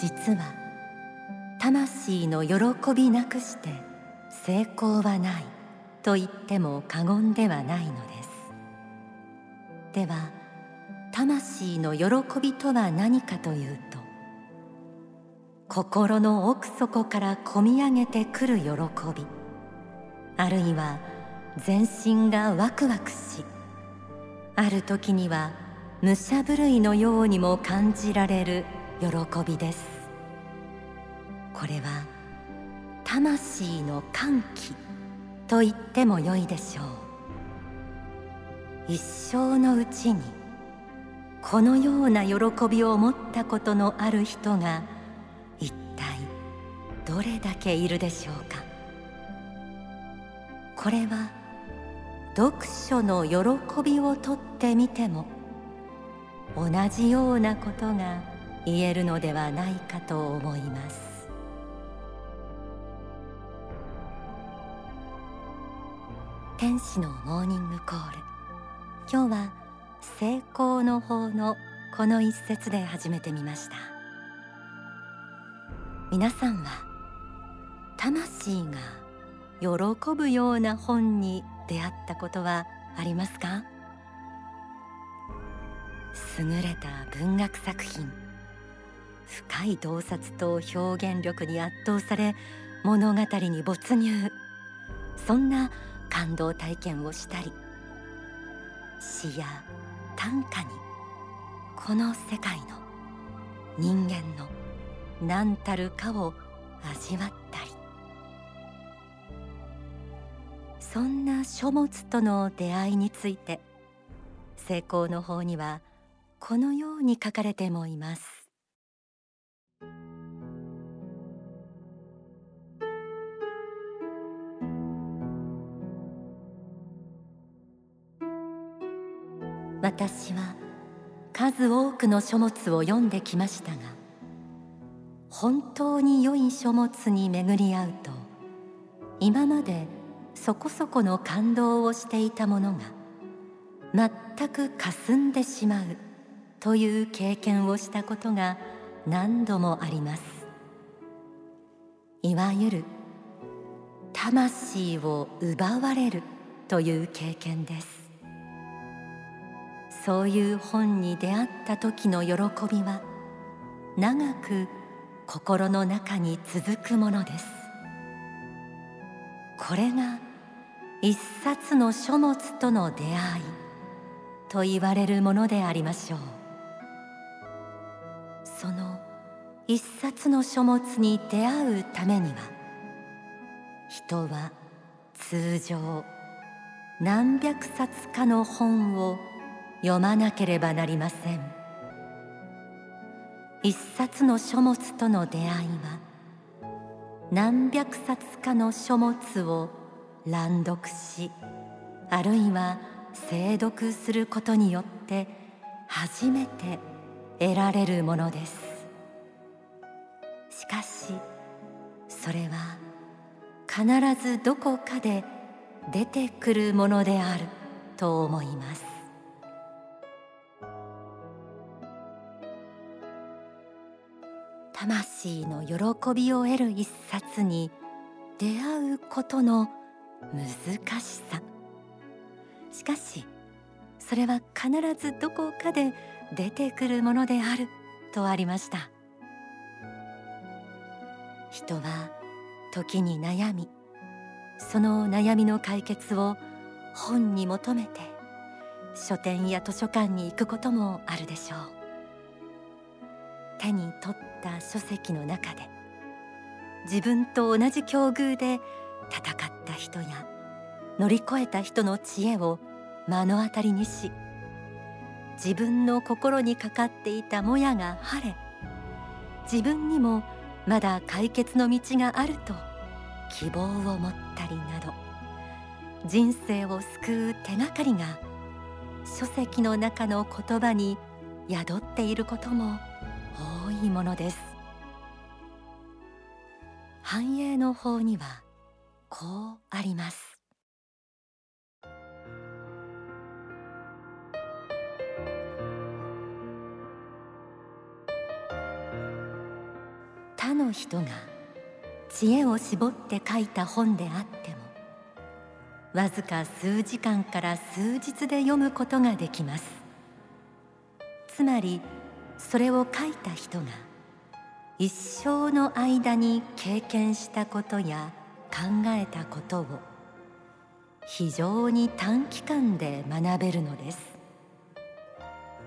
実は魂の喜びなくして成功はないと言っても過言ではないのです。では魂の喜びとは何かというと心の奥底からこみ上げてくる喜びあるいは全身がワクワクしある時には武者震いのようにも感じられる喜びです。これは魂の歓喜と言ってもよいでしょう。一生のうちにこのような喜びを持ったことのある人が一体どれだけいるでしょうか。これは読書の喜びをとってみても同じようなことが言えるのではないかと思います。天使のモーニングコール。今日は成功の方のこの一節で始めてみました。皆さんは魂が喜ぶような本に出会ったことはありますか？優れた文学作品。深い洞察と表現力に圧倒され物語に没入。そんな感動体験をしたり詩や短歌にこの世界の人間の何たるかを味わったり。そんな書物との出会いについて成功の方にはこのように書かれてもいます。私は数多くの書物を読んできましたが本当に良い書物に巡り合うと今までそこそこの感動をしていたものが全く霞んでしまうという経験をしたことが何度もあります。いわゆる魂を奪われるという経験です。そういう本に出会った時の喜びは長く心の中に続くものです。これが一冊の書物との出会いと言われるものでありましょう。その一冊の書物に出会うためには人は通常何百冊かの本を読まなければなりません。一冊の書物との出会いは何百冊かの書物を乱読しあるいは精読することによって初めて得られるものです。しかしそれは必ずどこかで出てくるものであると思います。魂の喜びを得る一冊に出会うことの難しさ。しかしそれは必ずどこかで出てくるものであるとありました。人は時に悩みその悩みの解決を本に求めて書店や図書館に行くこともあるでしょう。手に取った書籍の中で自分と同じ境遇で戦った人や乗り越えた人の知恵を目の当たりにし自分の心にかかっていたもやが晴れ自分にもまだ解決の道があると希望を持ったりなど人生を救う手がかりが書籍の中の言葉に宿っていることも多いものです。繁栄の法にはこうあります。他の人が知恵を絞って書いた本であってもわずか数時間から数日で読むことができます。つまりそれを書いた人が一生の間に経験したことや考えたことを非常に短期間で学べるのです。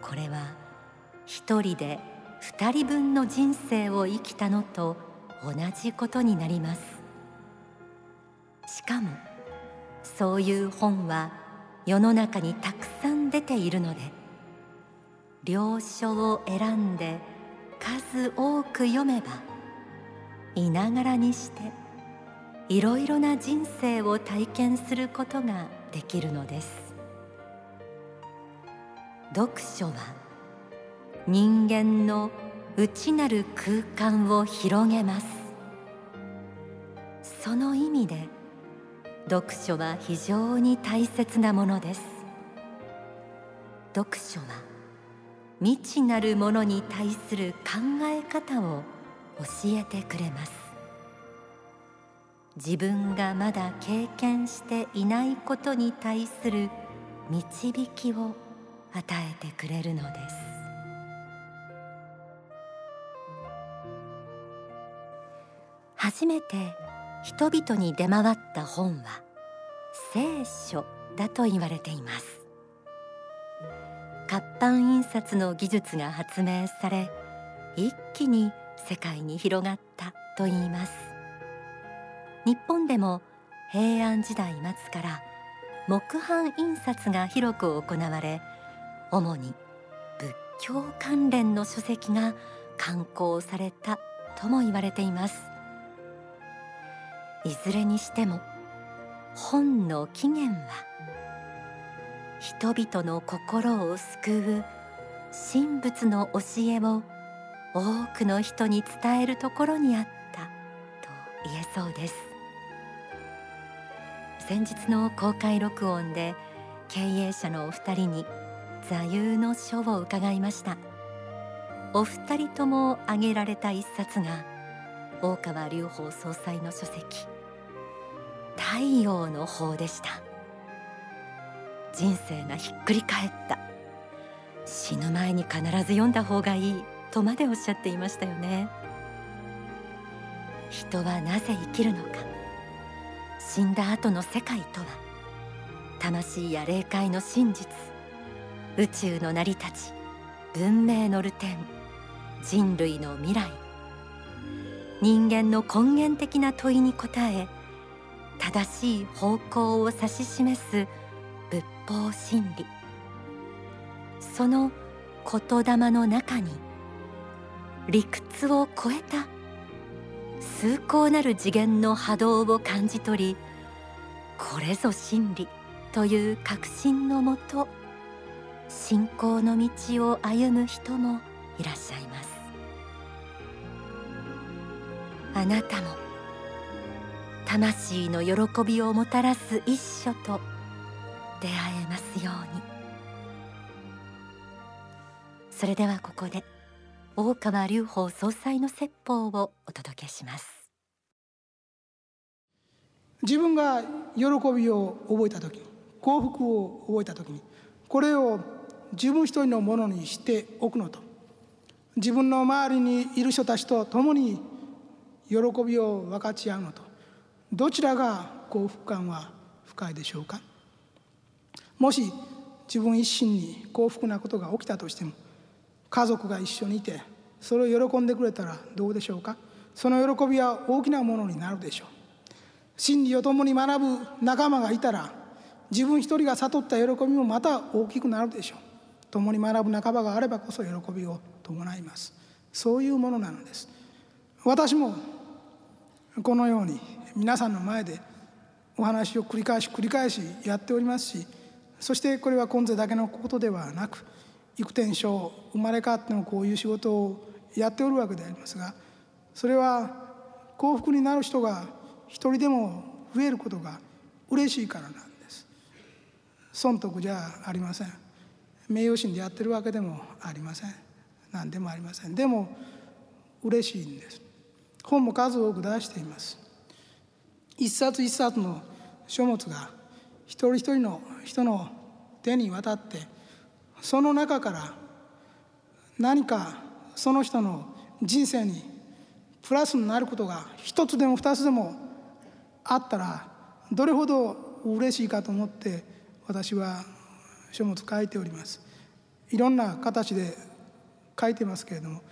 これは一人で二人分の人生を生きたのと同じことになります。しかもそういう本は世の中にたくさん出ているので良書を選んで数多く読めばいながらにしていろいろな人生を体験することができるのです。読書は人間の内なる空間を広げます。その意味で読書は非常に大切なものです。読書は未知なるものに対する考え方を教えてくれます。自分がまだ経験していないことに対する導きを与えてくれるのです。初めて人々に出回った本は聖書だと言われています。活版印刷の技術が発明され一気に世界に広がったといいます。日本でも平安時代末から木版印刷が広く行われ主に仏教関連の書籍が刊行されたとも言われています。いずれにしても本の起源は人々の心を救う神仏の教えを多くの人に伝えるところにあったと言えそうです。先日の公開録音で経営者のお二人に座右の書を伺いました。お二人とも挙げられた一冊が大川隆法総裁の書籍太陽の方でした。人生がひっくり返った。死ぬ前に必ず読んだ方がいい。とまでおっしゃっていましたよね。人はなぜ生きるのか。死んだ後の世界とは。魂や霊界の真実。宇宙の成り立ち。文明の流転人類の未来。人間の根源的な問いに答え正しい方向を指し示す法真理。その言霊の中に理屈を超えた崇高なる次元の波動を感じ取りこれぞ真理という確信のもと信仰の道を歩む人もいらっしゃいます。あなたも魂の喜びをもたらす一緒と出会えますように。それではここで大川隆法総裁の説法をお届けします。自分が喜びを覚えた時幸福を覚えた時にこれを自分一人のものにしておくのと。自分の周りにいる人たちと共に喜びを分かち合うのと。どちらが幸福感は深いでしょうか？もし自分一身に幸福なことが起きたとしても家族が一緒にいてそれを喜んでくれたらどうでしょうか？その喜びは大きなものになるでしょう。真理を共に学ぶ仲間がいたら自分一人が悟った喜びもまた大きくなるでしょう。共に学ぶ仲間があればこそ喜びを伴います。そういうものなのです。私もこのように皆さんの前でお話を繰り返し繰り返しやっておりますしそしてこれは今世だけのことではなく育転症生まれ変わってもこういう仕事をやっておるわけでありますがそれは幸福になる人が一人でも増えることが嬉しいからなんです。損得じゃありません。名誉心でやってるわけでもありません。何でもありません。でも嬉しいんです。本も数多く出しています。一冊一冊の書物が一人一人の人の手に渡ってその中から何かその人の人生にプラスになることが一つでも二つでもあったらどれほど嬉しいかと思って私は書物書いております。いろんな形で書いてますけれども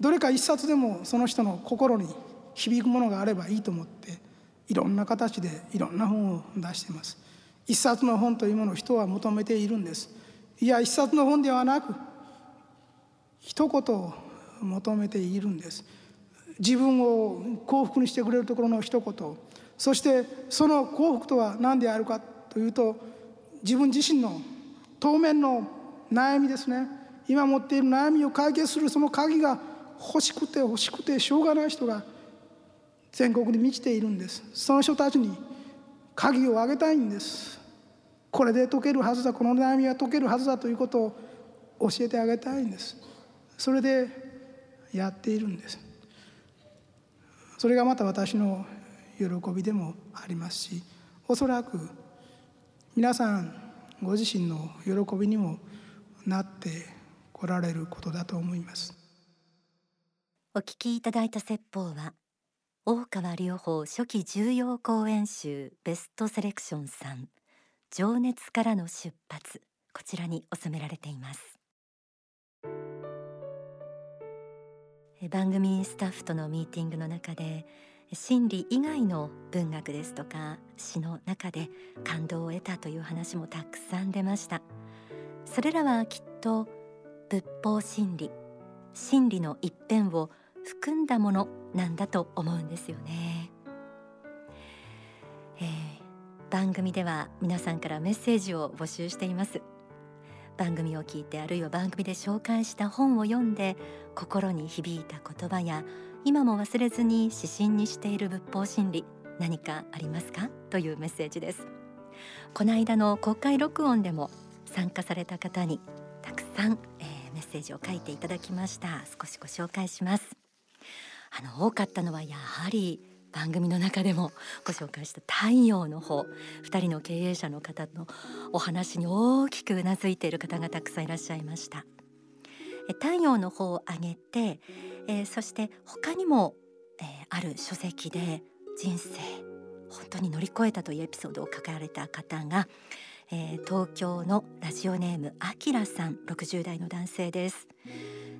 どれか一冊でもその人の心に響くものがあればいいと思っていろんな形でいろんな本を出してます。一冊の本というものを人は求めているんです。いや一冊の本ではなく一言を求めているんです。自分を幸福にしてくれるところの一言。そしてその幸福とは何であるかというと自分自身の当面の悩みですね。今持っている悩みを解決するその鍵が欲しくて欲しくてしょうがない人が全国に満ちているんです。その人たちに鍵をあげたいんです。これで解けるはずだ。この悩みは解けるはずだということを教えてあげたいんです。それでやっているんです。それがまた私の喜びでもありますしおそらく皆さんご自身の喜びにもなってこられることだと思います。お聞きいただいた説法は大川隆法初期重要講演集ベストセレクション3情熱からの出発。こちらに収められています。番組スタッフとのミーティングの中で心理以外の文学ですとか詩の中で感動を得たという話もたくさん出ました。それらはきっと仏法真理真理の一辺を含んだものなんだと思うんですよね、えー、番組では皆さんからメッセージを募集しています。番組を聞いてあるいは番組で紹介した本を読んで心に響いた言葉や今も忘れずに指針にしている仏法真理何かありますか？というメッセージです。この間の公開録音でも参加された方にたくさん、えー、メッセージを書いていただきました。少しご紹介します。あの多かったのはやはり番組の中でもご紹介した太陽の方2人の経営者の方のお話に大きくうなずいている方がたくさんいらっしゃいました。太陽の方を挙げて、えー、そして他にも、えー、ある書籍で人生本当に乗り越えたというエピソードを書かれた方が、えー、東京のラジオネームあきらさん60代の男性です。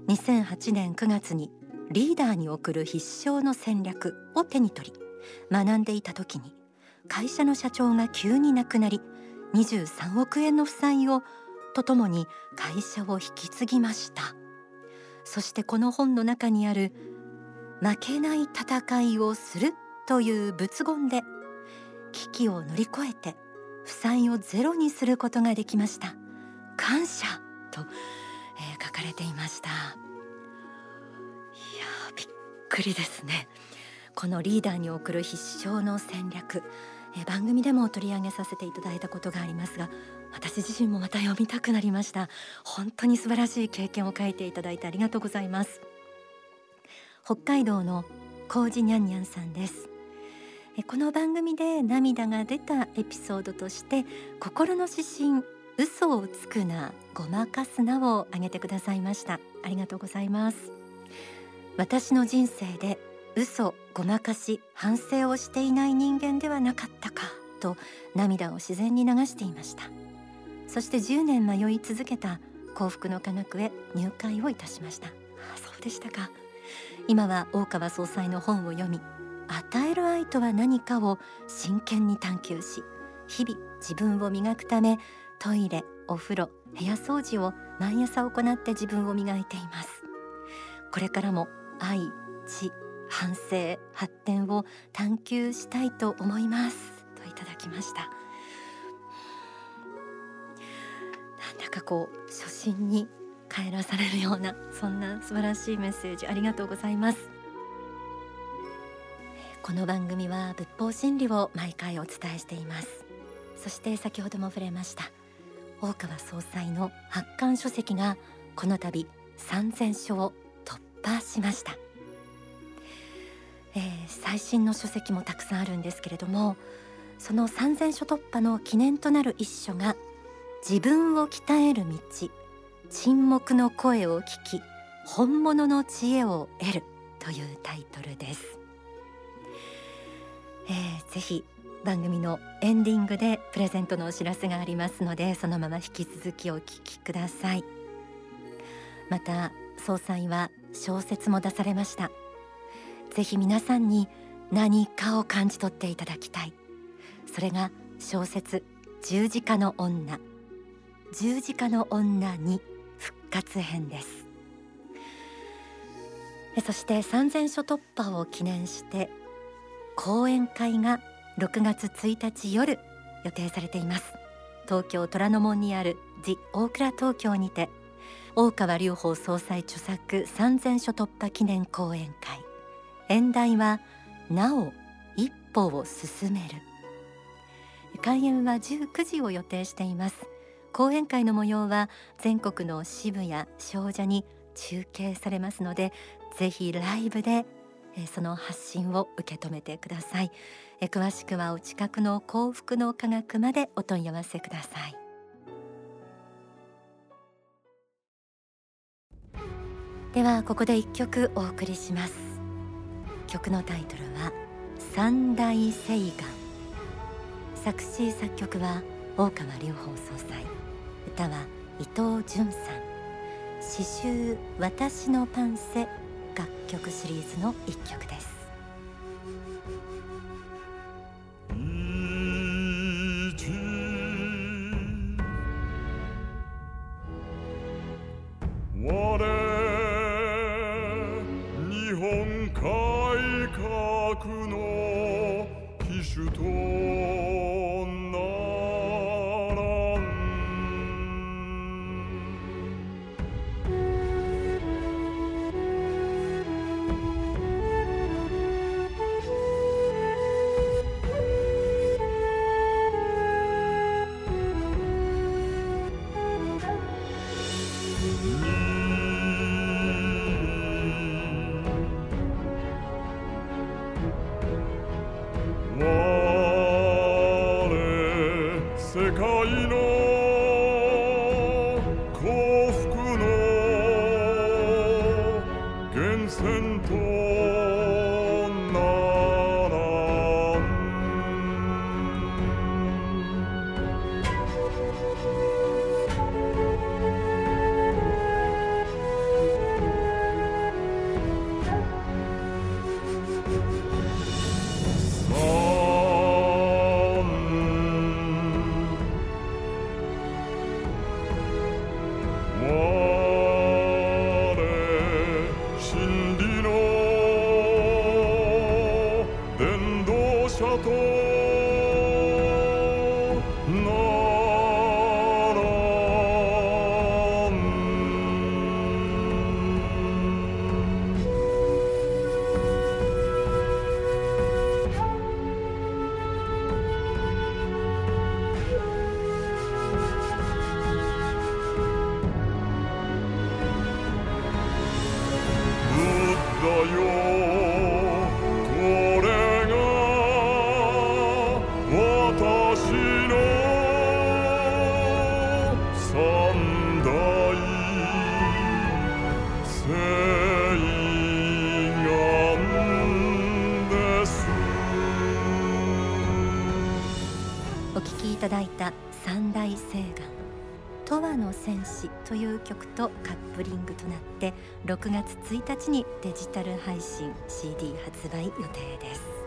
2008年9月にリーダーに送る必勝の戦略を手に取り学んでいた時に会社の社長が急に亡くなり23億円の負債をとともに会社を引き継ぎました。そしてこの本の中にある負けない戦いをするという仏言で危機を乗り越えて負債をゼロにすることができました。感謝と、えー、書かれていました。くりですね。このリーダーに送る必勝の戦略え番組でも取り上げさせていただいたことがありますが私自身もまた読みたくなりました。本当に素晴らしい経験を書いていただいてありがとうございます。北海道のコウジニャンニャンさんです。この番組で涙が出たエピソードとして心の指針嘘をつくなごまかすなを挙げてくださいました。ありがとうございます。私の人生で嘘ごまかし反省をしていない人間ではなかったかと涙を自然に流していました。そして10年迷い続けた幸福の科学へ入会をいたしました。あそうでしたか。今は大川総裁の本を読み与える愛とは何かを真剣に探求し日々自分を磨くためトイレお風呂部屋掃除を毎朝行って自分を磨いています。これからも愛知反省発展を探求したいと思います。といただきました。なんだかこう初心に帰らされるようなそんな素晴らしいメッセージありがとうございます。この番組は仏法真理を毎回お伝えしています。そして先ほども触れました大川総裁の発刊書籍がこの度3000書を破しました。えー、最新の書籍もたくさんあるんですけれどもその三千書突破の記念となる一書が自分を鍛える道沈黙の声を聞き本物の知恵を得るというタイトルです、えー、ぜひ番組のエンディングでプレゼントのお知らせがありますのでそのまま引き続きお聞きください。また総裁は小説も出されました。ぜひ皆さんに何かを感じ取っていただきたい。それが小説十字架の女。十字架の女に復活編です。そして三千書突破を記念して講演会が6月1日夜予定されています。東京虎ノ門にあるジ大倉東京にて大川隆法総裁著作三千書突破記念講演会。演題はなお一歩を進める。開演は19時を予定しています。講演会の模様は全国の支部や少女に中継されますのでぜひライブでその発信を受け止めてください。詳しくはお近くの幸福の科学までお問い合わせください。ではここで一曲お送りします。曲のタイトルは三大聖願。作詞作曲は大川隆法総裁。歌は伊藤潤さん。詩集私のパンセ。楽曲シリーズの一曲です。日本改革の機種とな世界のた大聖願永遠の戦士という曲とカップリングとなって6月1日にデジタル配信 CD 発売予定です。